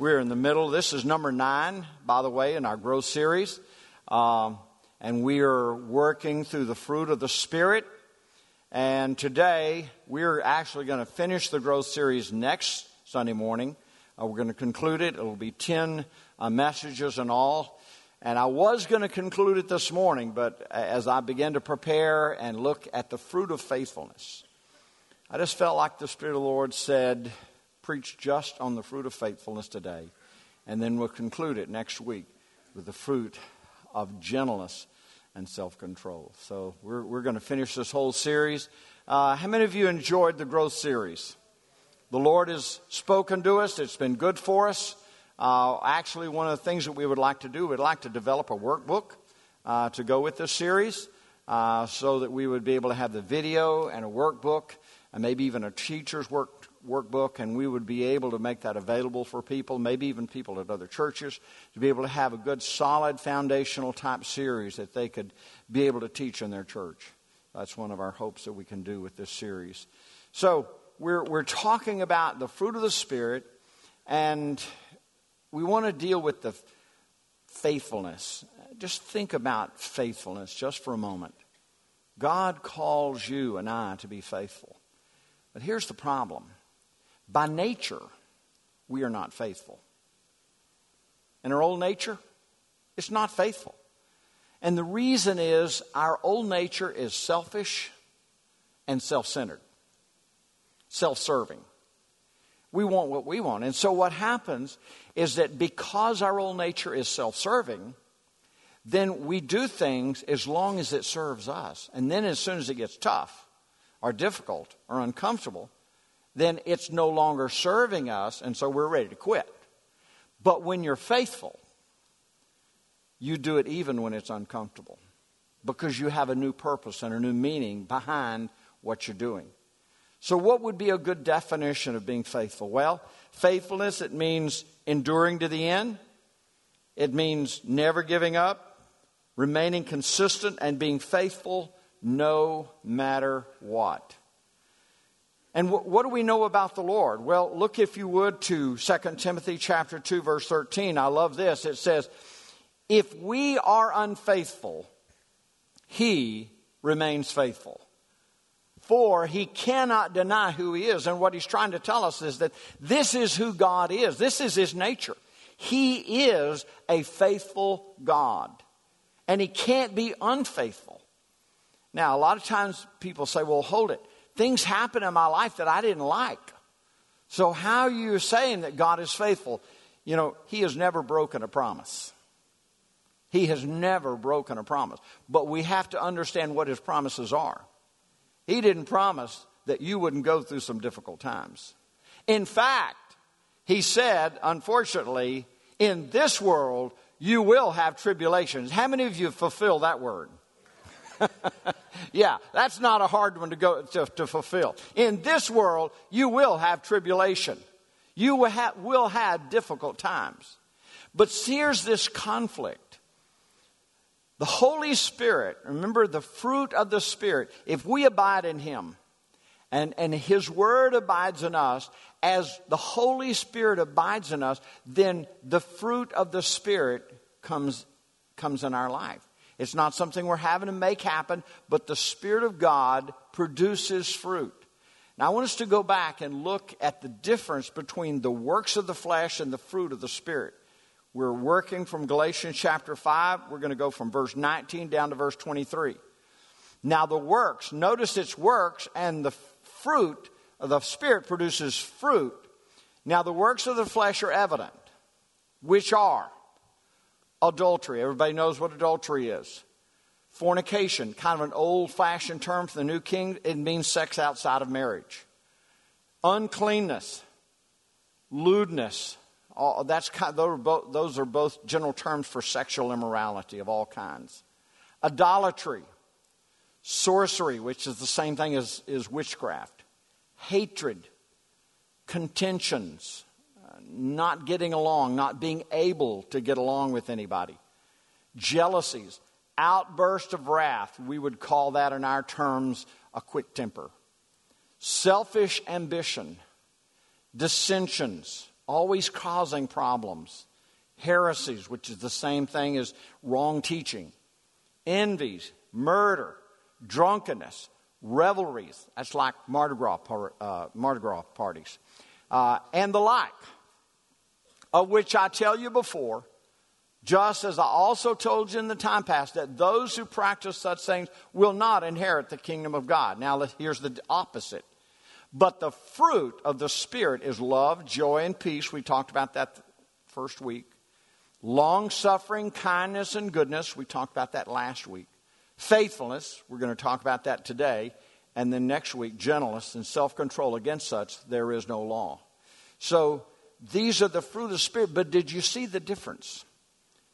We're in the middle. This is number nine, by the way, in our growth series. Um, and we are working through the fruit of the Spirit. And today, we're actually going to finish the growth series next Sunday morning. Uh, we're going to conclude it. It'll be 10 uh, messages in all. And I was going to conclude it this morning, but as I began to prepare and look at the fruit of faithfulness, I just felt like the Spirit of the Lord said, preach just on the fruit of faithfulness today. And then we'll conclude it next week with the fruit of gentleness and self control. So we're, we're going to finish this whole series. Uh, how many of you enjoyed the growth series? The Lord has spoken to us, it's been good for us. Uh, actually, one of the things that we would like to do, we'd like to develop a workbook uh, to go with this series uh, so that we would be able to have the video and a workbook and maybe even a teacher's work workbook, and we would be able to make that available for people, maybe even people at other churches, to be able to have a good, solid, foundational type series that they could be able to teach in their church. That's one of our hopes that we can do with this series. So, we're, we're talking about the fruit of the Spirit, and we want to deal with the faithfulness. Just think about faithfulness just for a moment. God calls you and I to be faithful. But here's the problem by nature, we are not faithful. In our old nature, it's not faithful. And the reason is our old nature is selfish and self centered, self serving. We want what we want. And so what happens is that because our old nature is self serving, then we do things as long as it serves us. And then as soon as it gets tough or difficult or uncomfortable, then it's no longer serving us, and so we're ready to quit. But when you're faithful, you do it even when it's uncomfortable because you have a new purpose and a new meaning behind what you're doing. So, what would be a good definition of being faithful? Well, faithfulness, it means enduring to the end, it means never giving up, remaining consistent, and being faithful no matter what. And what do we know about the Lord? Well, look if you would to 2 Timothy chapter 2 verse 13. I love this. It says, "If we are unfaithful, he remains faithful." For he cannot deny who he is. And what he's trying to tell us is that this is who God is. This is his nature. He is a faithful God. And he can't be unfaithful. Now, a lot of times people say, well, hold it things happen in my life that I didn't like. So, how are you saying that God is faithful? You know, He has never broken a promise. He has never broken a promise. But we have to understand what His promises are. He didn't promise that you wouldn't go through some difficult times. In fact, He said, unfortunately, in this world, you will have tribulations. How many of you fulfill that word? yeah, that's not a hard one to go to, to fulfill. In this world, you will have tribulation. You will have, will have difficult times. But here's this conflict. The Holy Spirit, remember the fruit of the Spirit, if we abide in Him and, and His Word abides in us, as the Holy Spirit abides in us, then the fruit of the Spirit comes, comes in our life. It's not something we're having to make happen, but the Spirit of God produces fruit. Now, I want us to go back and look at the difference between the works of the flesh and the fruit of the Spirit. We're working from Galatians chapter 5. We're going to go from verse 19 down to verse 23. Now, the works, notice it's works, and the fruit of the Spirit produces fruit. Now, the works of the flesh are evident, which are adultery. Everybody knows what adultery is. Fornication, kind of an old fashioned term for the New King, it means sex outside of marriage. Uncleanness, lewdness, all, that's kind of, those, are both, those are both general terms for sexual immorality of all kinds. Idolatry, sorcery, which is the same thing as, as witchcraft, hatred, contentions, not getting along, not being able to get along with anybody. Jealousies, outburst of wrath, we would call that in our terms a quick temper. Selfish ambition, dissensions, always causing problems. Heresies, which is the same thing as wrong teaching. Envies, murder, drunkenness, revelries. That's like Mardi Gras, uh, Mardi Gras parties. Uh, and the like, of which I tell you before, just as I also told you in the time past, that those who practice such things will not inherit the kingdom of God. Now, here's the opposite. But the fruit of the Spirit is love, joy, and peace. We talked about that first week. Long suffering, kindness, and goodness. We talked about that last week. Faithfulness. We're going to talk about that today. And then next week, gentleness and self control. Against such, there is no law. So these are the fruit of the Spirit. But did you see the difference?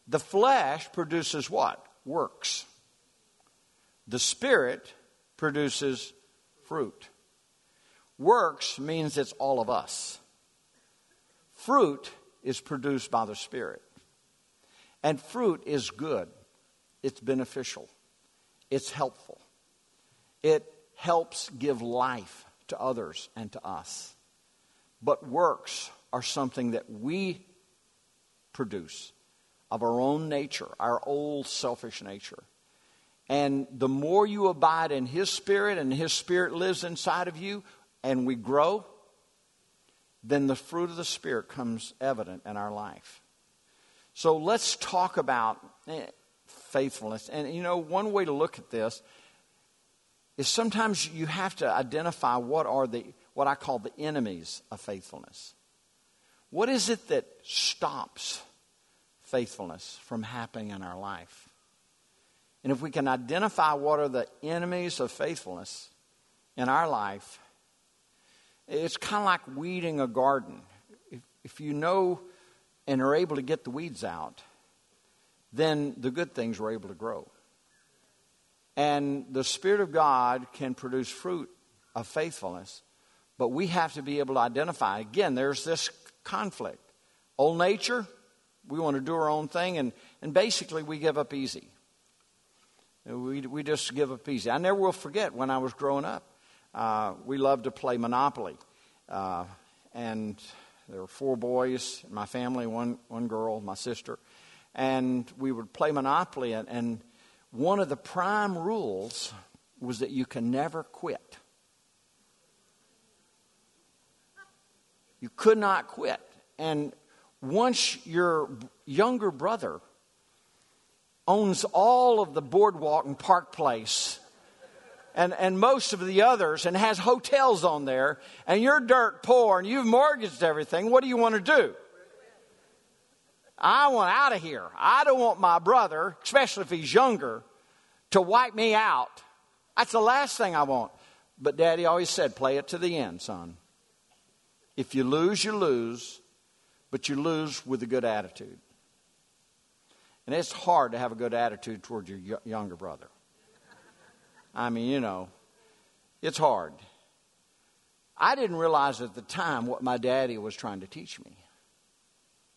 The flesh produces what? Works. The Spirit produces fruit. Works means it's all of us. Fruit is produced by the Spirit. And fruit is good, it's beneficial, it's helpful. It helps give life to others and to us. But works are something that we produce of our own nature, our old selfish nature. And the more you abide in His Spirit and His Spirit lives inside of you, and we grow, then the fruit of the Spirit comes evident in our life. So let's talk about eh, faithfulness. And you know, one way to look at this is sometimes you have to identify what are the what I call the enemies of faithfulness. What is it that stops faithfulness from happening in our life? And if we can identify what are the enemies of faithfulness in our life, it's kind of like weeding a garden. If, if you know and are able to get the weeds out, then the good things are able to grow. And the Spirit of God can produce fruit of faithfulness, but we have to be able to identify. Again, there's this conflict. Old nature, we want to do our own thing, and, and basically we give up easy. We, we just give up easy. I never will forget when I was growing up uh, we loved to play Monopoly. Uh, and there were four boys in my family, one, one girl, my sister. And we would play Monopoly, and, and one of the prime rules was that you can never quit. You could not quit. And once your younger brother owns all of the boardwalk and park place and, and most of the others and has hotels on there, and you're dirt poor and you've mortgaged everything, what do you want to do? I want out of here. I don't want my brother, especially if he's younger, to wipe me out. That's the last thing I want. But Daddy always said, play it to the end, son. If you lose, you lose, but you lose with a good attitude. And it's hard to have a good attitude toward your younger brother. I mean, you know, it's hard. I didn't realize at the time what my daddy was trying to teach me.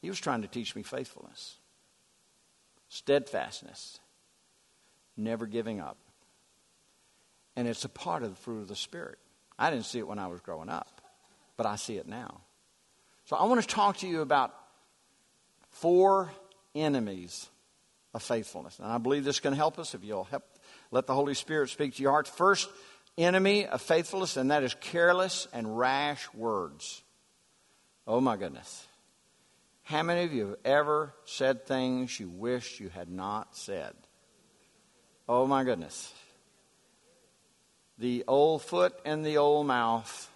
He was trying to teach me faithfulness, steadfastness, never giving up. And it's a part of the fruit of the Spirit. I didn't see it when I was growing up, but I see it now. So I want to talk to you about four enemies of faithfulness. And I believe this can help us if you'll help let the Holy Spirit speak to your heart. First enemy of faithfulness, and that is careless and rash words. Oh my goodness. How many of you have ever said things you wished you had not said? Oh my goodness. The old foot and the old mouth.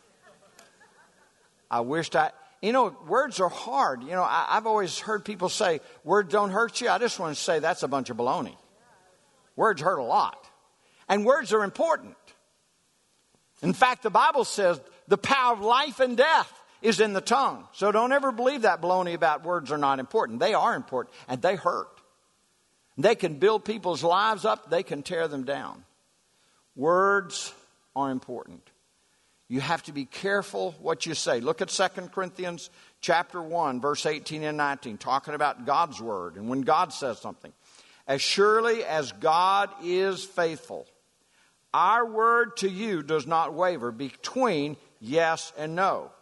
I wished I, you know, words are hard. You know, I, have always heard people say, words don't hurt you. I just want to say that's a bunch of baloney. Words hurt a lot. And words are important. In fact, the Bible says the power of life and death is in the tongue. So don't ever believe that baloney about words are not important. They are important and they hurt. They can build people's lives up, they can tear them down. Words are important. You have to be careful what you say. Look at 2 Corinthians chapter 1 verse 18 and 19 talking about God's word and when God says something. As surely as God is faithful, our word to you does not waver between yes and no.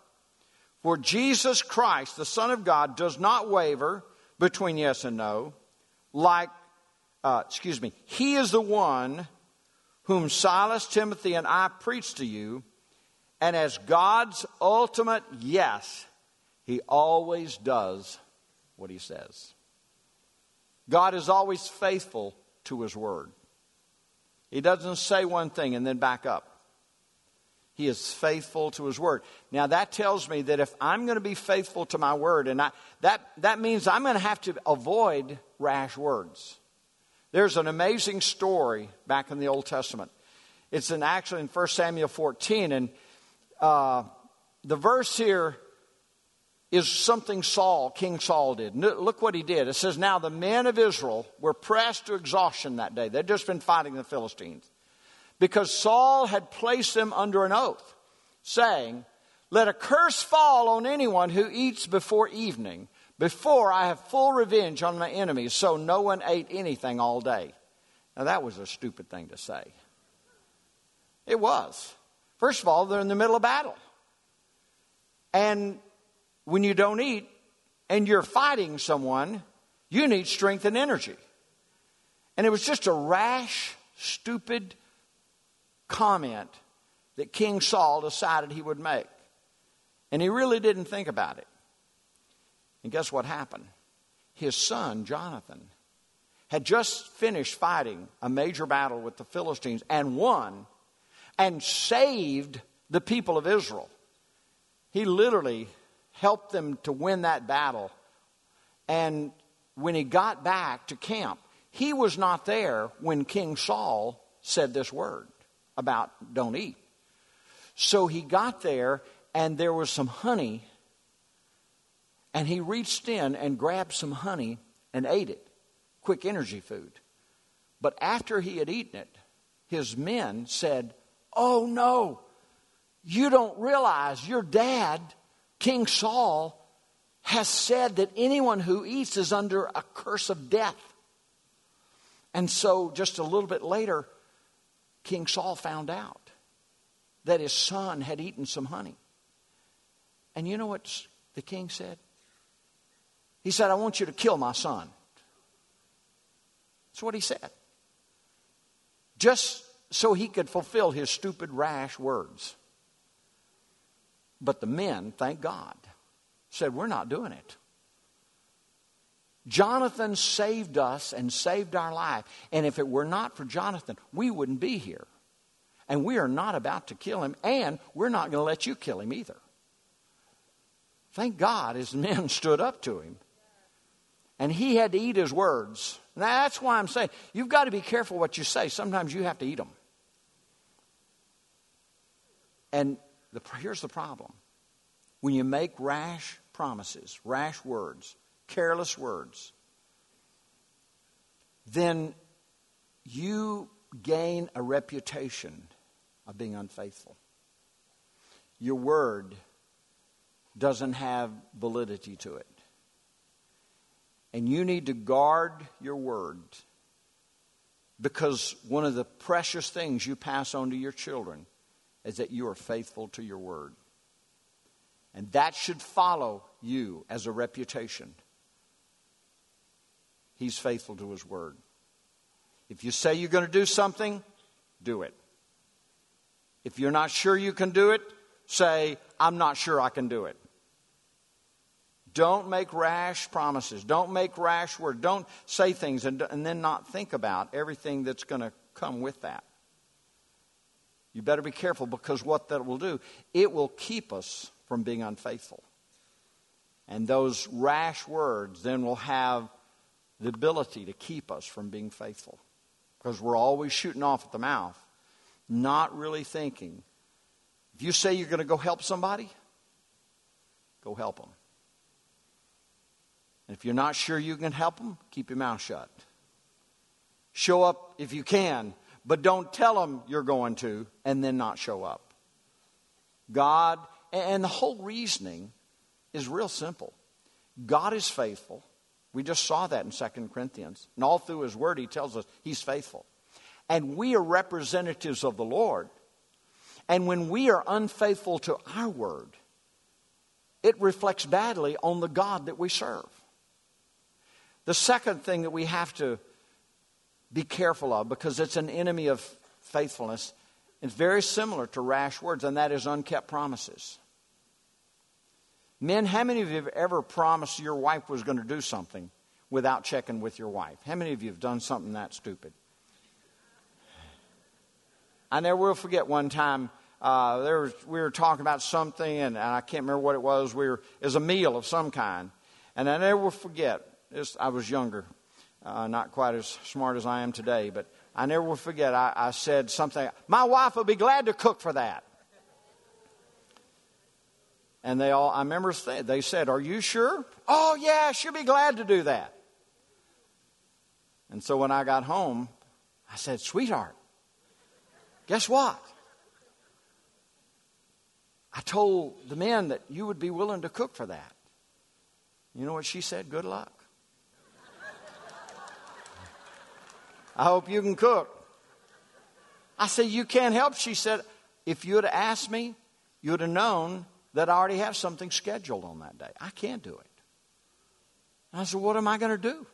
For Jesus Christ, the Son of God, does not waver between yes and no, like, uh, excuse me, he is the one whom Silas, Timothy, and I preach to you, and as God's ultimate yes, he always does what he says. God is always faithful to his word. He doesn't say one thing and then back up. He is faithful to his word. Now that tells me that if I'm going to be faithful to my word, and I, that, that means I'm going to have to avoid rash words. There's an amazing story back in the Old Testament. It's in actually in 1 Samuel 14, and uh, the verse here is something Saul, King Saul, did. Look what he did. It says, Now the men of Israel were pressed to exhaustion that day. They'd just been fighting the Philistines because Saul had placed them under an oath, saying, Let a curse fall on anyone who eats before evening, before I have full revenge on my enemies. So no one ate anything all day. Now, that was a stupid thing to say. It was. First of all, they're in the middle of battle. And when you don't eat and you're fighting someone, you need strength and energy. And it was just a rash, stupid comment that King Saul decided he would make. And he really didn't think about it. And guess what happened? His son, Jonathan, had just finished fighting a major battle with the Philistines and won and saved the people of Israel. He literally helped them to win that battle. And when he got back to camp, he was not there when King Saul said this word about don't eat. So he got there, and there was some honey, and he reached in and grabbed some honey and ate it. Quick energy food. But after he had eaten it, his men said, Oh no, you don't realize your dad, King Saul, has said that anyone who eats is under a curse of death. And so, just a little bit later, King Saul found out that his son had eaten some honey. And you know what the king said? He said, I want you to kill my son. That's what he said. Just so he could fulfill his stupid, rash words. But the men, thank God, said, We're not doing it. Jonathan saved us and saved our life. And if it were not for Jonathan, we wouldn't be here. And we are not about to kill him, and we're not going to let you kill him either. Thank God his men stood up to him. And he had to eat his words. Now, that's why I'm saying you've got to be careful what you say. Sometimes you have to eat them. And the, here's the problem when you make rash promises, rash words, careless words, then you gain a reputation of being unfaithful. Your word doesn't have validity to it. And you need to guard your word because one of the precious things you pass on to your children is that you are faithful to your word. And that should follow you as a reputation. He's faithful to His word. If you say you're going to do something, do it. If you're not sure you can do it, say, I'm not sure I can do it. Don't make rash promises. Don't make rash words. Don't say things and, and then not think about everything that's going to come with that. You better be careful because what that will do, it will keep us from being unfaithful. And those rash words then will have the ability to keep us from being faithful. Because we're always shooting off at the mouth, not really thinking. If you say you're going to go help somebody, go help them. And if you're not sure you can help them, keep your mouth shut. Show up if you can, but don't tell them you're going to and then not show up. God, and the whole reasoning is real simple God is faithful. We just saw that in 2 Corinthians. And all through his word, he tells us he's faithful. And we are representatives of the Lord. And when we are unfaithful to our word, it reflects badly on the God that we serve. The second thing that we have to be careful of, because it's an enemy of faithfulness, it's very similar to rash words, and that is unkept promises. Men, how many of you have ever promised your wife was going to do something without checking with your wife? How many of you have done something that stupid? I never will forget one time uh, there was, we were talking about something, and, and, I can't remember what it was. We were, it was a meal of some kind. And I never will forget, this, I was younger, uh, not quite as smart as I am today, but I never will forget, I, I said something, My wife will be glad to cook for that. And they all, I remember they said, Are you sure? Oh, yeah, she'll be glad to do that. And so when I got home, I said, Sweetheart, guess what? I told the men that you would be willing to cook for that. You know what she said? Good luck. I hope you can cook. I said, You can't help. She said, If you had asked me, you would have known that I already have something scheduled on that day. I can't do it. I said, What am I going to do?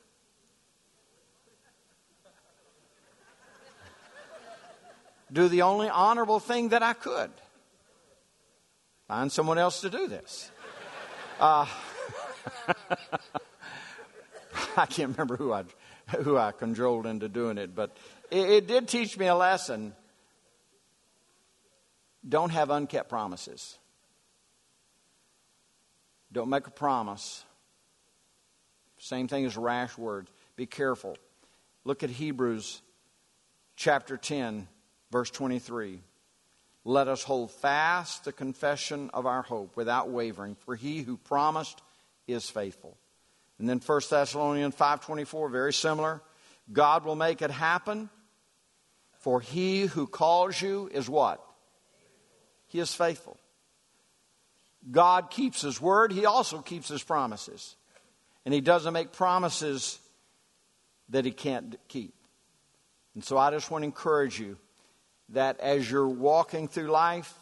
do the only honorable thing that I could. Find someone else to do this. Uh, I can't remember who I, who I cajoled into doing it, but it, it did teach me a lesson. Don't have unkept promises. Don't make a promise. Same thing as rash words. Be careful. Look at Hebrews chapter 10, verse 23. Let us hold fast the confession of our hope without wavering, for he who promised is faithful. And then 1 Thessalonians 5:24 very similar. God will make it happen, for he who calls you is what? He is faithful. God keeps his word, he also keeps his promises. And he doesn't make promises that he can't keep. And so I just want to encourage you that as you're walking through life,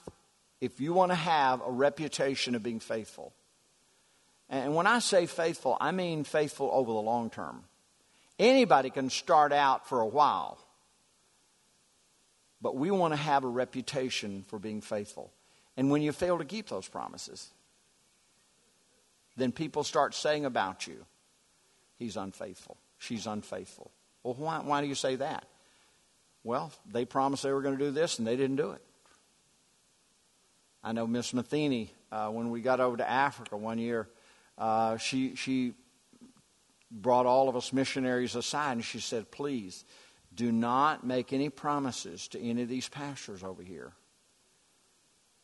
if you want to have a reputation of being faithful, and when I say faithful, I mean faithful over the long term. Anybody can start out for a while, but we want to have a reputation for being faithful. And when you fail to keep those promises, then people start saying about you, he's unfaithful, she's unfaithful. Well, why, why do you say that? Well, they promised they were going to do this and they didn't do it. I know Miss Matheny, uh, when we got over to Africa one year, uh, she, she brought all of us missionaries aside and she said, Please do not make any promises to any of these pastors over here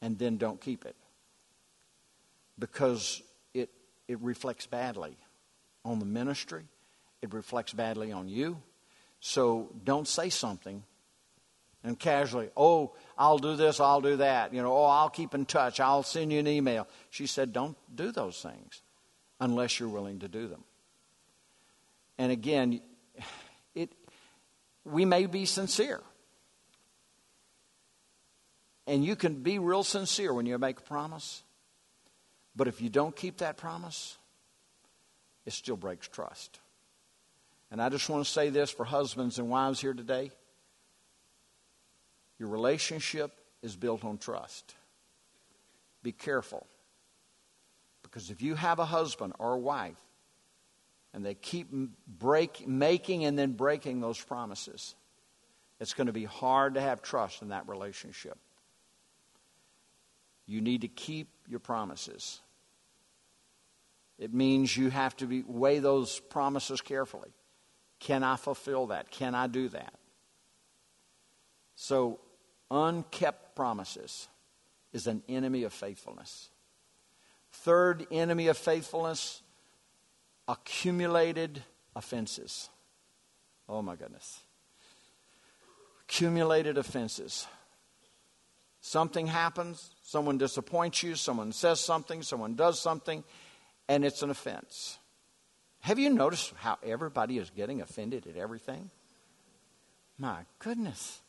and then don't keep it because it, it reflects badly on the ministry, it reflects badly on you. So don't say something and casually, oh, I'll do this, I'll do that. You know, oh, I'll keep in touch, I'll send you an email. She said, don't do those things unless you're willing to do them. And again, it, we may be sincere. And you can be real sincere when you make a promise. But if you don't keep that promise, it still breaks trust. And I just want to say this for husbands and wives here today your relationship is built on trust. Be careful. Because if you have a husband or a wife and they keep break, making and then breaking those promises, it's going to be hard to have trust in that relationship. You need to keep your promises. It means you have to be, weigh those promises carefully. Can I fulfill that? Can I do that? So Unkept promises is an enemy of faithfulness. Third enemy of faithfulness, accumulated offenses. Oh my goodness. Accumulated offenses. Something happens, someone disappoints you, someone says something, someone does something, and it's an offense. Have you noticed how everybody is getting offended at everything? My goodness.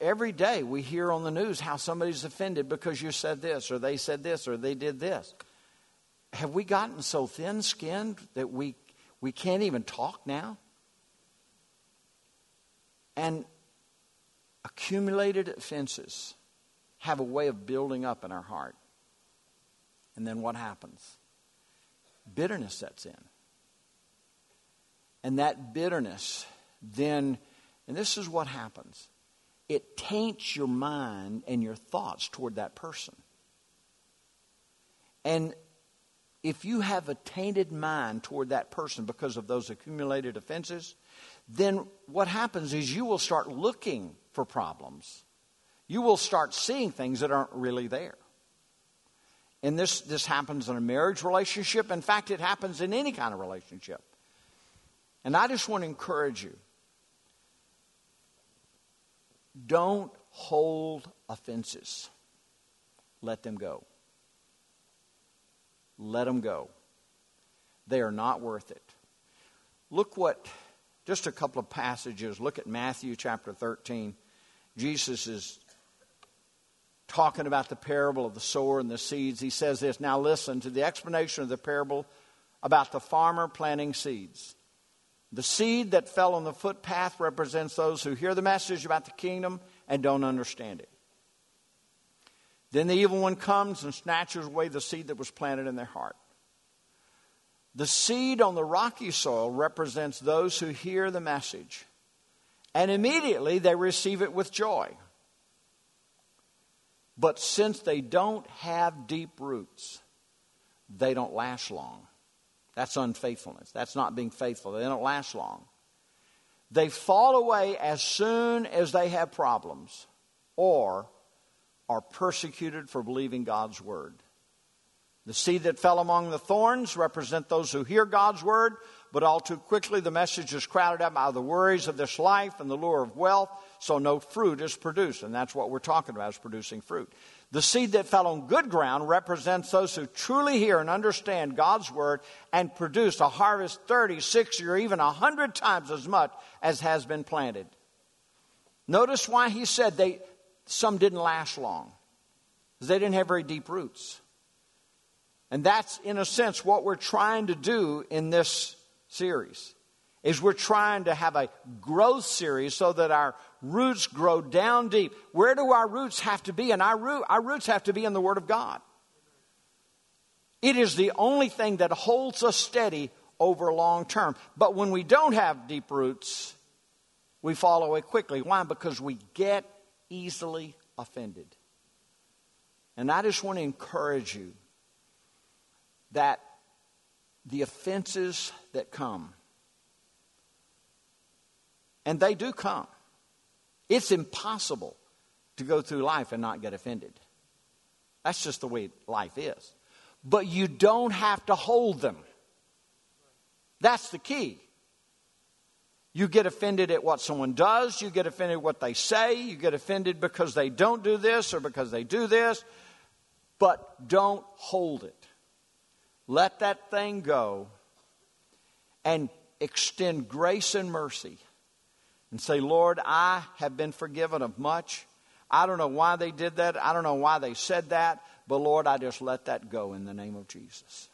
Every day we hear on the news how somebody's offended because you said this, or they said this, or they did this. Have we gotten so thin skinned that we, we can't even talk now? And accumulated offenses have a way of building up in our heart. And then what happens? Bitterness sets in. And that bitterness then, and this is what happens it taints your mind and your thoughts toward that person. And if you have a tainted mind toward that person because of those accumulated offenses, then what happens is you will start looking for problems. You will start seeing things that aren't really there. And this, this happens in a marriage relationship. In fact, it happens in any kind of relationship. And I just want to encourage you don't hold offenses, let them go. Let them go. They are not worth it. Look what, just a couple of passages. Look at Matthew chapter 13. Jesus is talking about the parable of the sower and the seeds. He says this Now listen to the explanation of the parable about the farmer planting seeds. The seed that fell on the footpath represents those who hear the message about the kingdom and don't understand it. Then the evil one comes and snatches away the seed that was planted in their heart. The seed on the rocky soil represents those who hear the message, and immediately they receive it with joy. But since they don't have deep roots, they don't last long. That's unfaithfulness. That's not being faithful. They don't last long. They fall away as soon as they have problems or are persecuted for believing God's word. The seed that fell among the thorns represent those who hear God's word, but all too quickly the message is crowded out by the worries of this life and the lure of wealth, so no fruit is produced. And that's what we're talking about is producing fruit. The seed that fell on good ground represents those who truly hear and understand God's word and produce a harvest 30, 60, or even 100 times as much as has been planted. Notice why he said they, some didn't last long, they didn't have very deep roots. And that's, in a sense, what we're trying to do in this series is we're trying to have a growth series so that our roots grow down deep. Where do our roots have to be? And our, root, our roots have to be in the Word of God. It is the only thing that holds us steady over long term. But when we don't have deep roots, we fall away quickly. Why? Because we get easily offended. And I just want to encourage you that the offenses that come, and they do come, it's impossible to go through life and not get offended. That's just the way life is. But you don't have to hold them. That's the key. You get offended at what someone does, you get offended at what they say, you get offended because they don't do this or because they do this, but don't hold it. Let that thing go and extend grace and mercy and say, Lord, I have been forgiven of much. I don't know why they did that. I don't know why they said that. But Lord, I just let that go in the name of Jesus.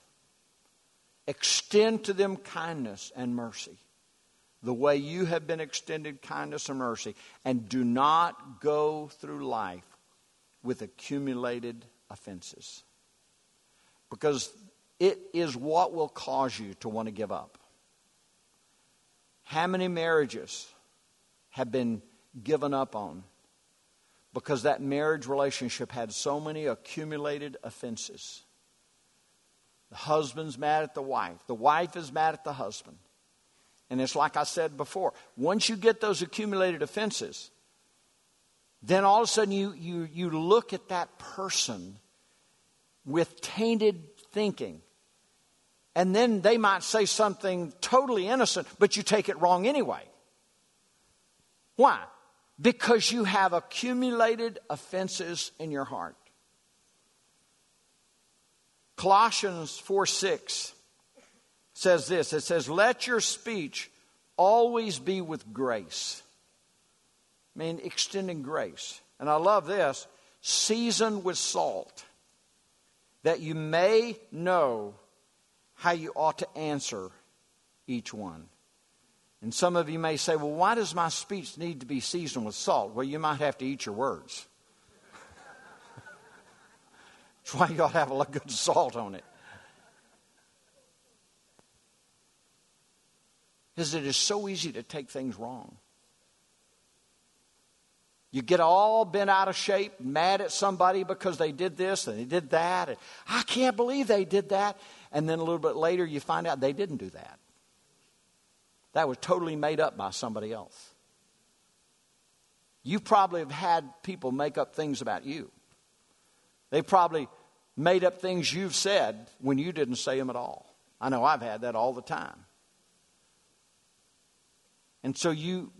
Extend to them kindness and mercy the way you have been extended kindness and mercy. And do not go through life with accumulated offenses. Because it is what will cause you to want to give up. How many marriages have been given up on because that marriage relationship had so many accumulated offenses? The husband's mad at the wife, the wife is mad at the husband. And it's like I said before once you get those accumulated offenses, then all of a sudden you, you, you look at that person with tainted thinking. And then they might say something totally innocent, but you take it wrong anyway. Why? Because you have accumulated offenses in your heart. Colossians 4 6 says this it says, Let your speech always be with grace, I mean, extending grace. And I love this seasoned with salt, that you may know how you ought to answer each one. And some of you may say, well, why does my speech need to be seasoned with salt? Well, you might have to eat your words. That's why you ought to have a good salt on it. Because it is so easy to take things wrong. You get all bent out of shape, mad at somebody because they did this and they did that. And, I can't believe they did that. And then a little bit later, you find out they didn't do that. That was totally made up by somebody else. You probably have had people make up things about you. They probably made up things you've said when you didn't say them at all. I know I've had that all the time. And so you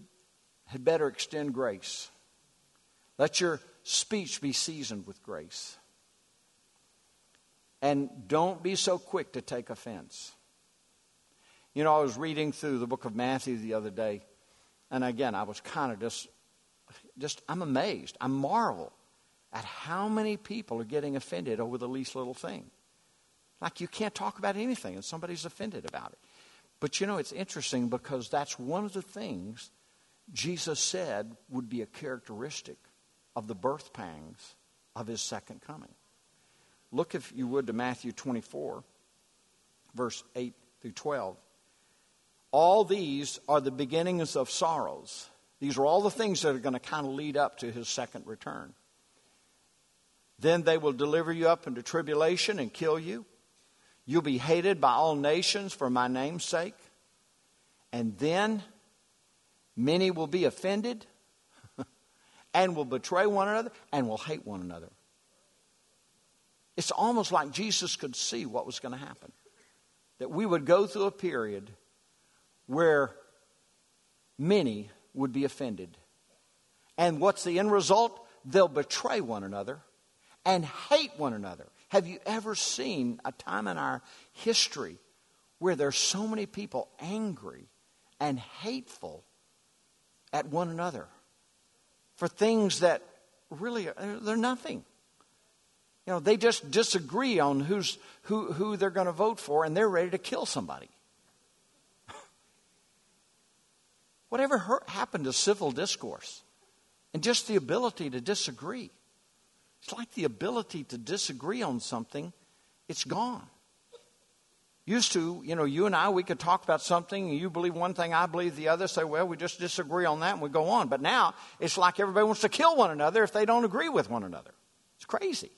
had better extend grace. Let your speech be seasoned with grace. And don't be so quick to take offense. You know, I was reading through the book of Matthew the other day, and again, I was kind of just, just, I'm amazed. I marvel at how many people are getting offended over the least little thing. Like you can't talk about anything and somebody's offended about it. But you know, it's interesting because that's one of the things Jesus said would be a characteristic of the birth pangs of his second coming. Look, if you would, to Matthew 24, verse 8 through 12. All these are the beginnings of sorrows. These are all the things that are going to kind of lead up to his second return. Then they will deliver you up into tribulation and kill you. You'll be hated by all nations for my name's sake. And then many will be offended and will betray one another and will hate one another. It's almost like Jesus could see what was going to happen. That we would go through a period where many would be offended. And what's the end result? They'll betray one another and hate one another. Have you ever seen a time in our history where there's so many people angry and hateful at one another for things that really are, they're nothing? You know, they just disagree on who's, who, who they're going to vote for and they're ready to kill somebody. Whatever happened to civil discourse and just the ability to disagree? It's like the ability to disagree on something, it's gone. Used to, you know, you and I, we could talk about something, you believe one thing, I believe the other, say, well, we just disagree on that, and we go on. But now, it's like everybody wants to kill one another if they don't agree with one another. It's crazy.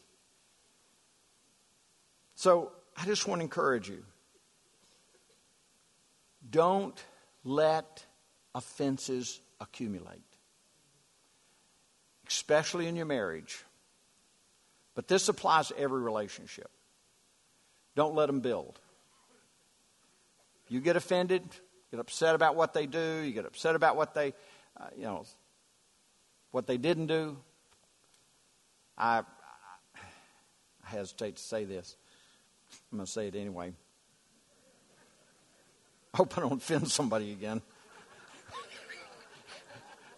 So, I just want to encourage you don't let offenses accumulate, especially in your marriage. But this applies to every relationship. Don't let them build. You get offended, get upset about what they do, you get upset about what they, uh, you know, what they didn't do. I, I hesitate to say this. I'm going to say it anyway. I hope I don't offend somebody again.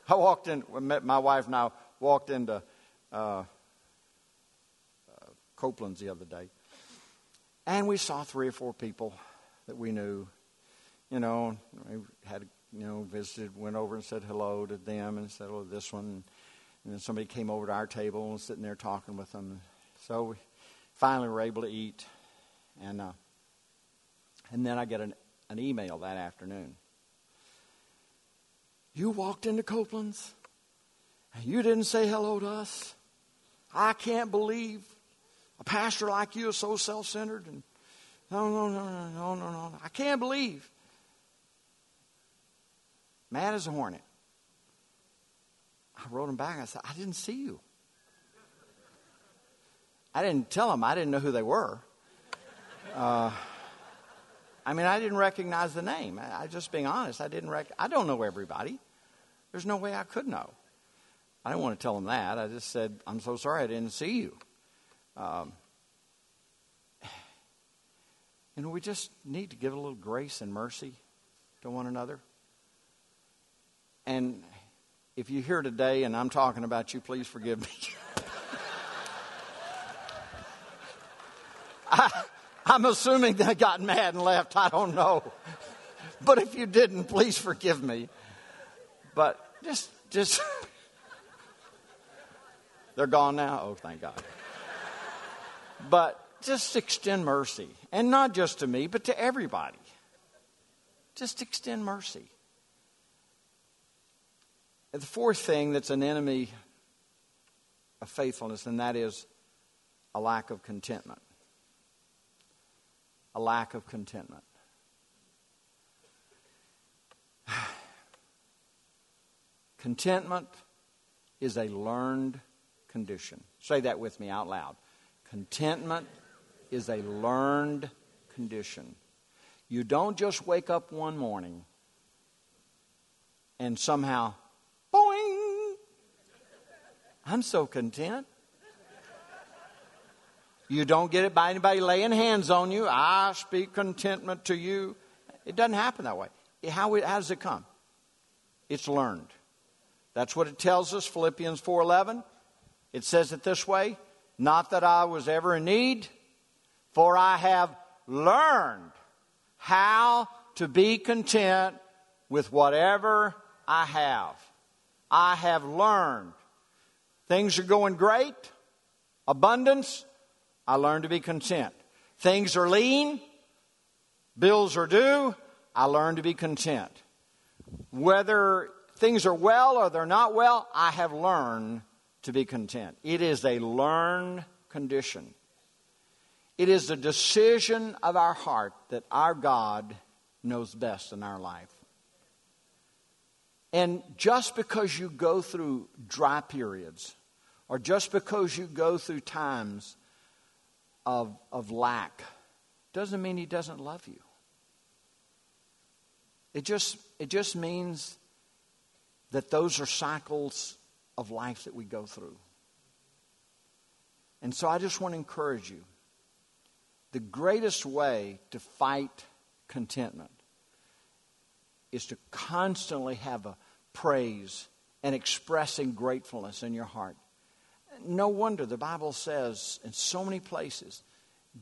I walked in, my wife and I walked into uh, Copeland's the other day. And we saw three or four people that we knew. You know, we had, you know, visited, went over and said hello to them and said, oh, this one. And then somebody came over to our table and was sitting there talking with them. So we finally were able to eat. And, uh, and then I get an, an email that afternoon. You walked into Copeland's and you didn't say hello to us. I can't believe a pastor like you is so self centered and no, no, no, no, no, no, no. I can't believe. Mad as a hornet. I wrote him back. I said, I didn't see you. I didn't tell him. I didn't know who they were. Uh, I mean, I didn't recognize the name. I, I just being honest. I didn't. Rec- I don't know everybody. There's no way I could know. I didn't want to tell him that. I just said, I'm so sorry I didn't see you. Um, you know, we just need to give a little grace and mercy to one another. And if you're here today and I'm talking about you, please forgive me. I, I'm assuming they got mad and left. I don't know. But if you didn't, please forgive me. But just, just, they're gone now. Oh, thank God. But just extend mercy. And not just to me, but to everybody. Just extend mercy. And the fourth thing that's an enemy of faithfulness, and that is a lack of contentment. A lack of contentment. Contentment is a learned condition. Say that with me out loud. Contentment is a learned condition. You don't just wake up one morning and somehow, boing, I'm so content. You don't get it by anybody laying hands on you. I speak contentment to you. It doesn't happen that way. How, how does it come? It's learned. That's what it tells us, Philippians 4:11. It says it this way, not that I was ever in need, for I have learned how to be content with whatever I have. I have learned. Things are going great, abundance, I learned to be content. Things are lean, bills are due, I learned to be content. Whether things are well or they're not well, I have learned to be content. It is a learned condition. It is the decision of our heart that our God knows best in our life. And just because you go through dry periods, or just because you go through times of, of lack, doesn't mean He doesn't love you. It just, it just means that those are cycles of life that we go through. And so I just want to encourage you the greatest way to fight contentment is to constantly have a praise and expressing gratefulness in your heart. No wonder the Bible says in so many places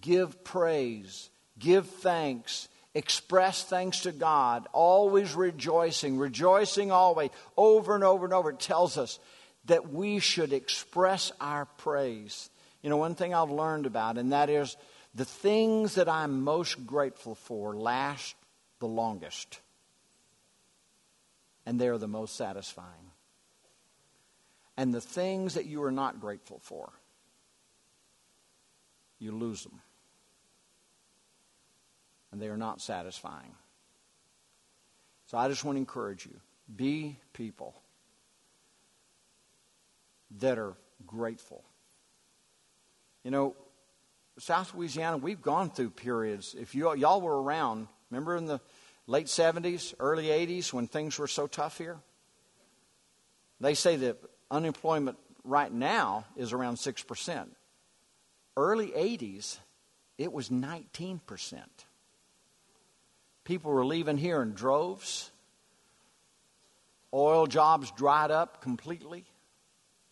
give praise, give thanks, express thanks to God, always rejoicing, rejoicing always, over and over and over. It tells us that we should express our praise. You know, one thing I've learned about, and that is the things that I'm most grateful for last the longest, and they're the most satisfying. And the things that you are not grateful for, you lose them. And they are not satisfying. So I just want to encourage you be people that are grateful. You know, South Louisiana, we've gone through periods. If you y'all were around, remember in the late 70s, early 80s when things were so tough here? They say that unemployment right now is around 6%. Early 80s, it was 19%. People were leaving here in droves. Oil jobs dried up completely.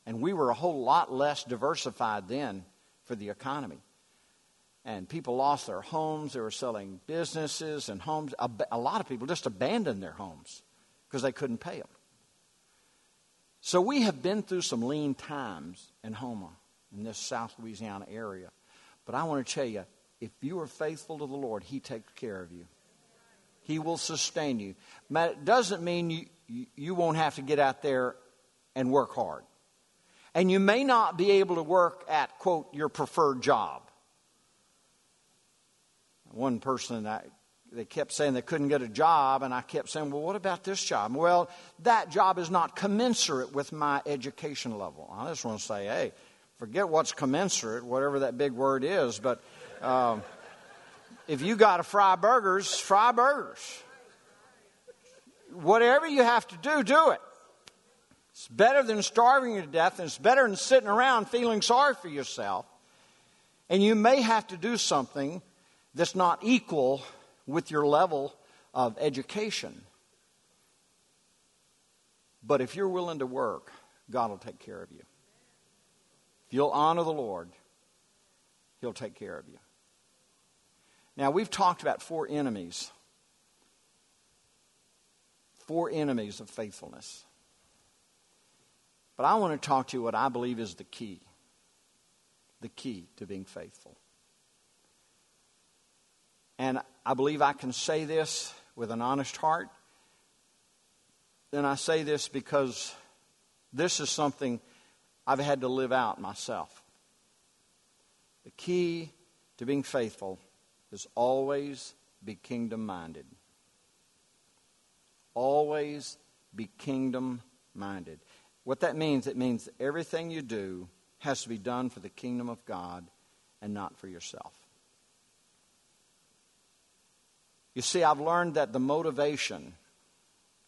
And we were a whole lot less diversified then for the economy and people lost their homes. They were selling businesses and homes. A, lot of people just abandoned their homes because they couldn't pay them. So we have been through some lean times in Houma, in this South Louisiana area. But I want to tell you, if you are faithful to the Lord, He takes care of you. He will sustain you. It doesn't mean you, you, won't have to get out there and work hard. And you may not be able to work at, quote, your preferred job one person I, they kept saying they couldn't get a job, and I kept saying, Well, what about this job? Well, that job is not commensurate with my education level. I just want to say, hey, forget what's commensurate, whatever that big word is, but um, if you got to fry burgers, fry burgers. Whatever you have to do, do it. It's better than starving to death, and it's better than sitting around feeling sorry for yourself. And you may have to do something that's not equal with your level of education. But if you're willing to work, God will take care of you. If you'll honor the Lord, He'll take care of you. Now, we've talked about four enemies. Four enemies of faithfulness. But I want to talk to you what I believe is the key. The key to being faithful. And I believe I can say this with an honest heart. And I say this because this is something I've had to live out myself. The key to being faithful is always be kingdom minded. Always be kingdom minded. What that means, it means everything you do has to be done for the kingdom of God and not for yourself. You see, I've learned that the motivation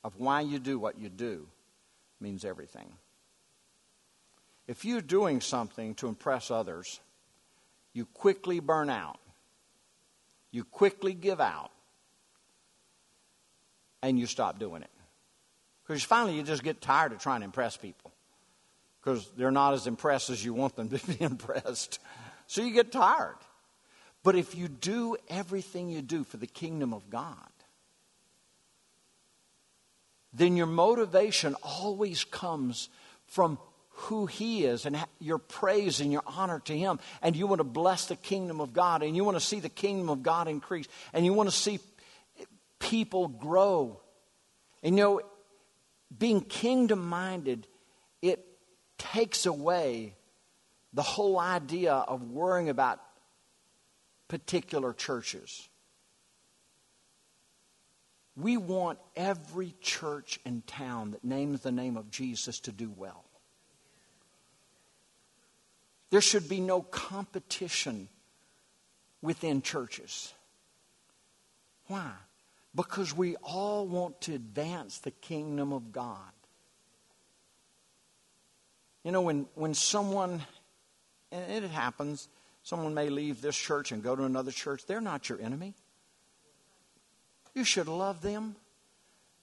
of why you do what you do means everything. If you're doing something to impress others, you quickly burn out, you quickly give out, and you stop doing it. Because finally you just get tired of trying to impress people because they're not as impressed as you want them to be impressed. So you get tired. But if you do everything you do for the kingdom of God, then your motivation always comes from who He is and your praise and your honor to Him. And you want to bless the kingdom of God and you want to see the kingdom of God increase and you want to see people grow. And you know, being kingdom minded, it takes away the whole idea of worrying about particular churches. We want every church in town that names the name of Jesus to do well. There should be no competition within churches. Why? Because we all want to advance the kingdom of God. You know, when, when someone, and it happens, someone may leave this church and go to another church, they're not your enemy. You should love them.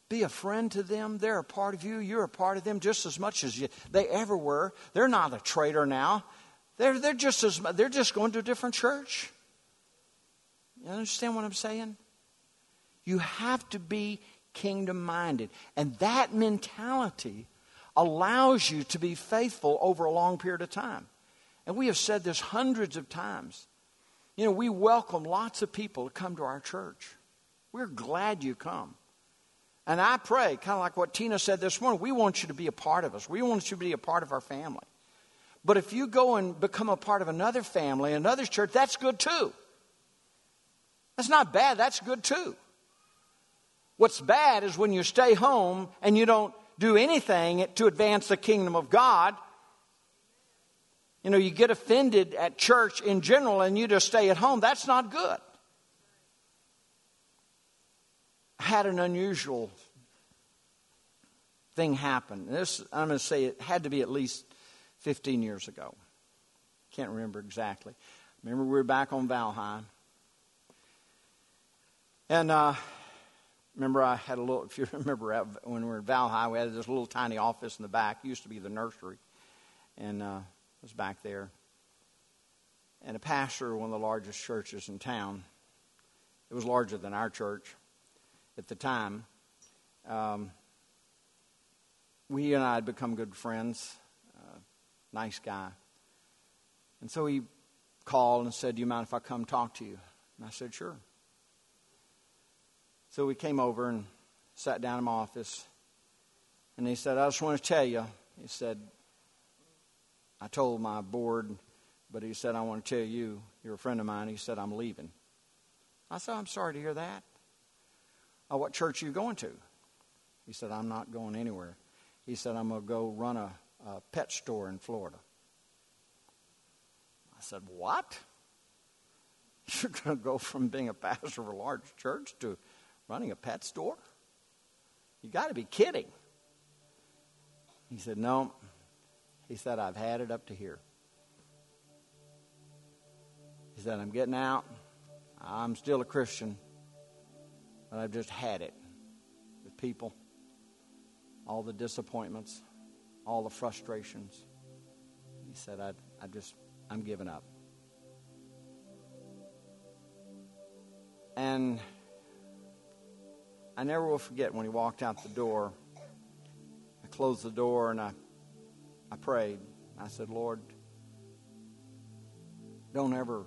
Be a friend to them. They're a part of you. You're a part of them just as much as you, they ever were. They're not a traitor now. They're, they're, just as, they're just going to a different church. You understand what I'm saying? You have to be kingdom minded. And that mentality allows you to be faithful over a long period of time. And we have said this hundreds of times. You know, we welcome lots of people to come to our church. We're glad you come. And I pray, kind of like what Tina said this morning, we want you to be a part of us. We want you to be a part of our family. But if you go and become a part of another family, another church, that's good too. That's not bad, that's good too. What's bad is when you stay home and you don't do anything to advance the kingdom of God. You know, you get offended at church in general and you just stay at home. That's not good. I had an unusual thing happen. This, I'm going to say it had to be at least 15 years ago. Can't remember exactly. Remember, we were back on Valhi. And uh, Remember, I had a little, if you remember when we were in Valhalla, we had this little tiny office in the back. It used to be the nursery. And uh, it was back there. And a pastor of one of the largest churches in town, it was larger than our church at the time. Um, we and I had become good friends. Nice guy. And so he called and said, Do you mind if I come talk to you? And I said, Sure. So we came over and sat down in my office. And he said, I just want to tell you, he said, I told my board, but he said, I want to tell you, you're a friend of mine. He said, I'm leaving. I said, I'm sorry to hear that. Oh, what church are you going to? He said, I'm not going anywhere. He said, I'm going to go run a, a pet store in Florida. I said, What? You're going to go from being a pastor of a large church to running a pet store? You got to be kidding. He said, No. He said, I've had it up to here. He said, I'm getting out. I'm still a Christian, but I've just had it with people all the disappointments, all the frustrations. He said, I, I just, I'm giving up. And I never will forget when he walked out the door. I closed the door and I, I prayed. I said, Lord, don't ever,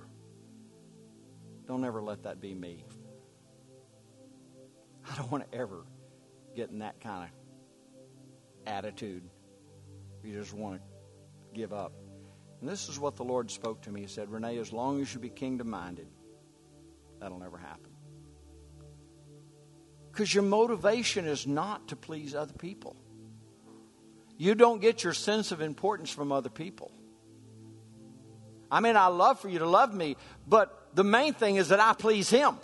don't ever let that be me. I don't want to ever get in that kind of attitude. You just want to give up. And this is what the Lord spoke to me. He said, Renee, as long as you be kingdom minded, that'll never happen. Because your motivation is not to please other people. You don't get your sense of importance from other people. I mean, I love for you to love me, but the main thing is that I please Him.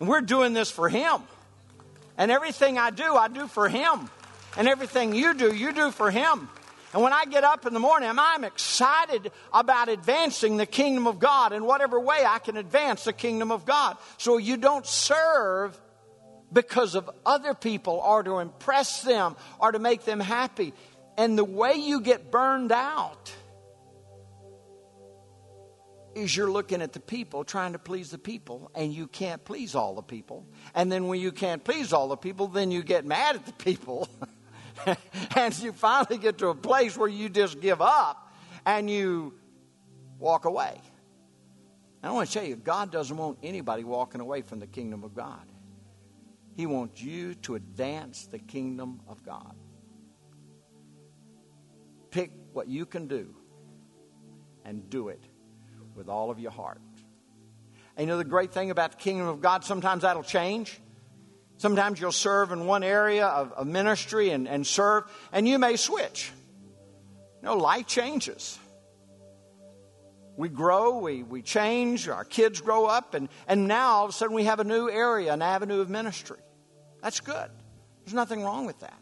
And we're doing this for Him. And everything I do, I do for Him. And everything you do, you do for Him. And when I get up in the morning, I'm excited about advancing the kingdom of God in whatever way I can advance the kingdom of God. So you don't serve because of other people or to impress them or to make them happy. And the way you get burned out is you're looking at the people, trying to please the people, and you can't please all the people. And then when you can't please all the people, then you get mad at the people. and you finally get to a place where you just give up and you walk away. I want to tell you, God doesn't want anybody walking away from the kingdom of God. He wants you to advance the kingdom of God. Pick what you can do and do it with all of your heart. And you know the great thing about the kingdom of God, sometimes that'll change. Sometimes you'll serve in one area of, of ministry and, and serve, and you may switch. You know, life changes. We grow, we, we change, our kids grow up, and, and now all of a sudden we have a new area, an avenue of ministry. That's good. There's nothing wrong with that.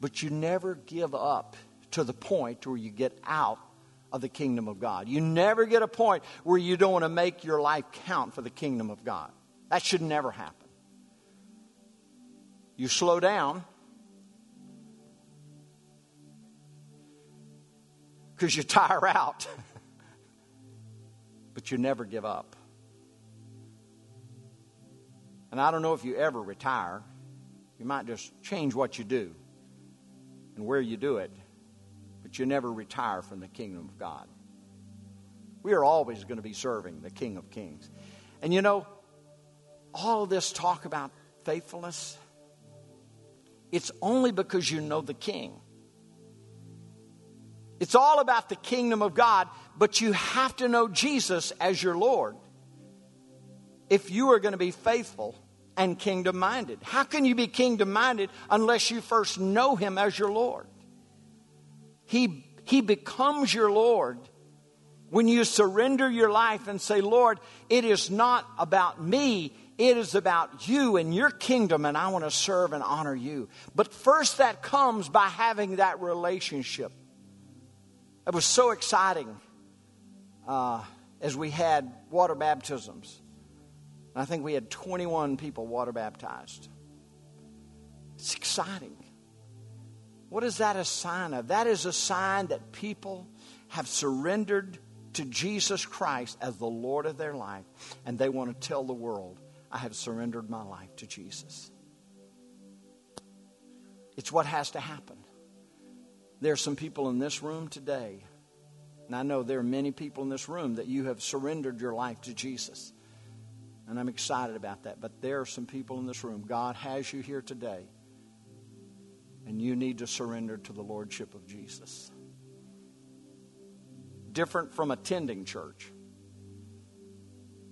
But you never give up to the point where you get out of the kingdom of God. You never get a point where you don't want to make your life count for the kingdom of God. That should never happen. You slow down because you tire out, but you never give up. And I don't know if you ever retire. You might just change what you do and where you do it, but you never retire from the kingdom of God. We are always going to be serving the King of Kings. And you know, all this talk about faithfulness, it's only because you know the King. It's all about the kingdom of God, but you have to know Jesus as your Lord if you are going to be faithful and kingdom minded. How can you be kingdom minded unless you first know Him as your Lord? He, he becomes your Lord when you surrender your life and say, Lord, it is not about me. It is about you and your kingdom, and I want to serve and honor you. But first, that comes by having that relationship. It was so exciting uh, as we had water baptisms. I think we had 21 people water baptized. It's exciting. What is that a sign of? That is a sign that people have surrendered to Jesus Christ as the Lord of their life, and they want to tell the world, I have surrendered my life to Jesus. It's what has to happen. There are some people in this room today, and I know there are many people in this room that you have surrendered your life to Jesus. And I'm excited about that. But there are some people in this room. God has you here today. And you need to surrender to the Lordship of Jesus. Different from attending church.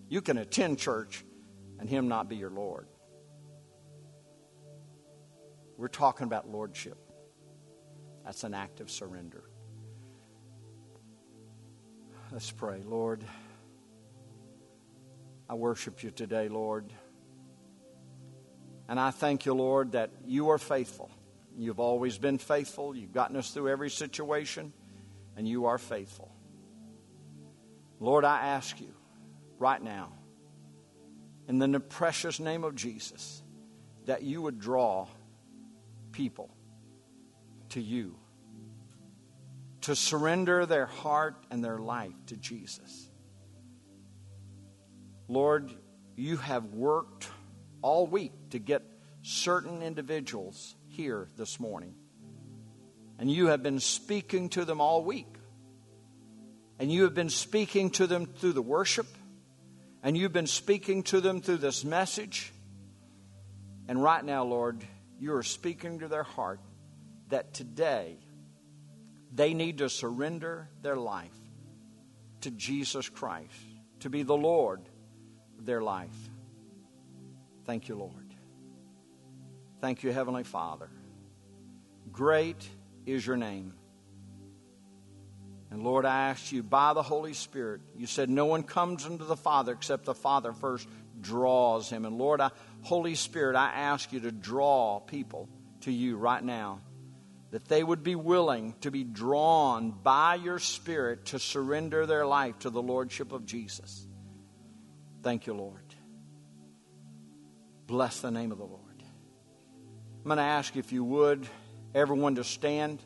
You can attend church and Him not be your Lord. We're talking about Lordship. That's an act of surrender. Let's pray. Lord, I worship you today, Lord. And I thank you, Lord, that you are faithful. You've always been faithful. You've gotten us through every situation, and you are faithful. Lord, I ask you right now, in the precious name of Jesus, that you would draw people to you to surrender their heart and their life to Jesus. Lord, you have worked all week to get certain individuals here this morning. And you have been speaking to them all week. And you have been speaking to them through the worship. And you've been speaking to them through this message. And right now, Lord, you are speaking to their heart that today they need to surrender their life to Jesus Christ, to be the Lord of their life. Thank you, Lord. Thank you, Heavenly Father. Great is your name. And Lord, I ask you by the Holy Spirit, you said no one comes unto the Father except the Father first draws him. And Lord, I, Holy Spirit, I ask you to draw people to you right now, that they would be willing to be drawn by your Spirit to surrender their life to the Lordship of Jesus. Thank you, Lord. Bless the name of the Lord. I'm going to ask if you would, everyone to stand,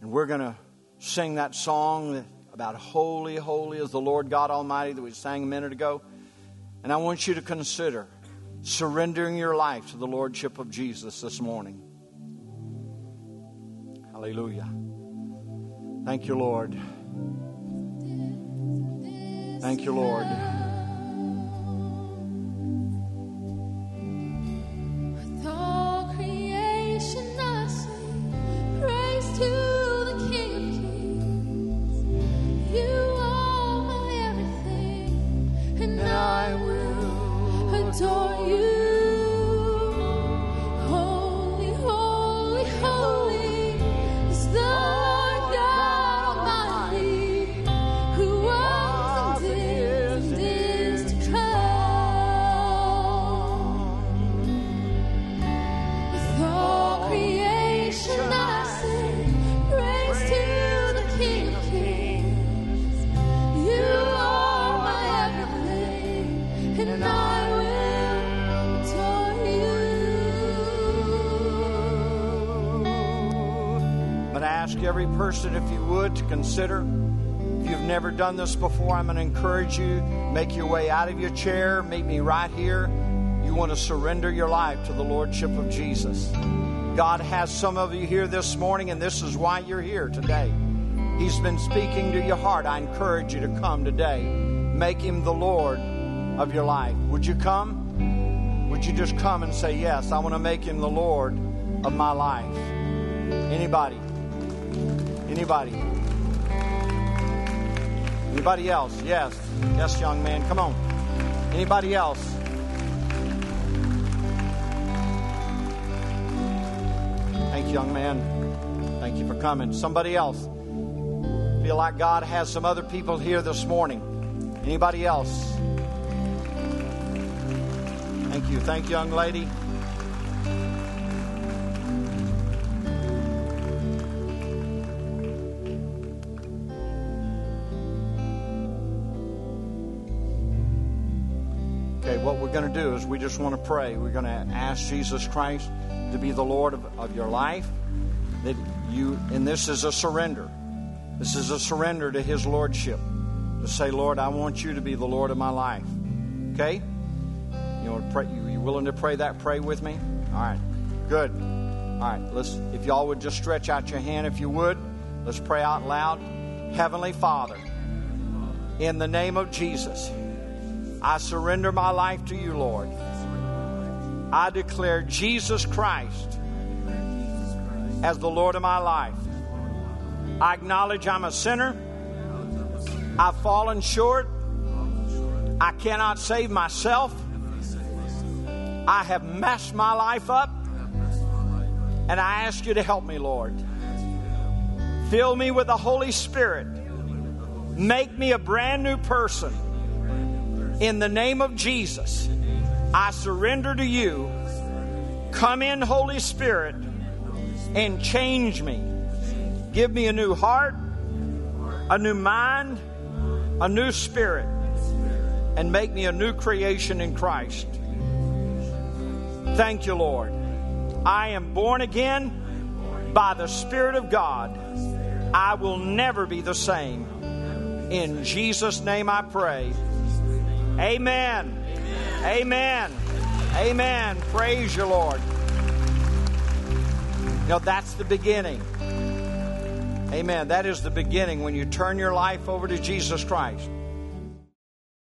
and we're going to sing that song about Holy, Holy is the Lord God Almighty that we sang a minute ago. And I want you to consider surrendering your life to the Lordship of Jesus this morning. Hallelujah. Thank you, Lord. Thank you, Lord. Every person, if you would, to consider. If you've never done this before, I'm going to encourage you make your way out of your chair, meet me right here. You want to surrender your life to the Lordship of Jesus. God has some of you here this morning, and this is why you're here today. He's been speaking to your heart. I encourage you to come today. Make Him the Lord of your life. Would you come? Would you just come and say, Yes, I want to make Him the Lord of my life? Anybody? Anybody? Anybody else? Yes. Yes, young man. Come on. Anybody else? Thank you, young man. Thank you for coming. Somebody else? Feel like God has some other people here this morning. Anybody else? Thank you. Thank you, young lady. Going to do is we just want to pray. We're going to ask Jesus Christ to be the Lord of, of your life. That you, and this is a surrender. This is a surrender to His Lordship. To say, Lord, I want you to be the Lord of my life. Okay? You want to pray? You, you willing to pray that? Pray with me. All right. Good. All right. Let's. If y'all would just stretch out your hand, if you would, let's pray out loud. Heavenly Father, in the name of Jesus. I surrender my life to you, Lord. I declare Jesus Christ as the Lord of my life. I acknowledge I'm a sinner. I've fallen short. I cannot save myself. I have messed my life up. And I ask you to help me, Lord. Fill me with the Holy Spirit. Make me a brand new person. In the name of Jesus, I surrender to you. Come in, Holy Spirit, and change me. Give me a new heart, a new mind, a new spirit, and make me a new creation in Christ. Thank you, Lord. I am born again by the Spirit of God. I will never be the same. In Jesus' name I pray. Amen. Amen. Amen. Praise your Lord. You know, that's the beginning. Amen. That is the beginning when you turn your life over to Jesus Christ.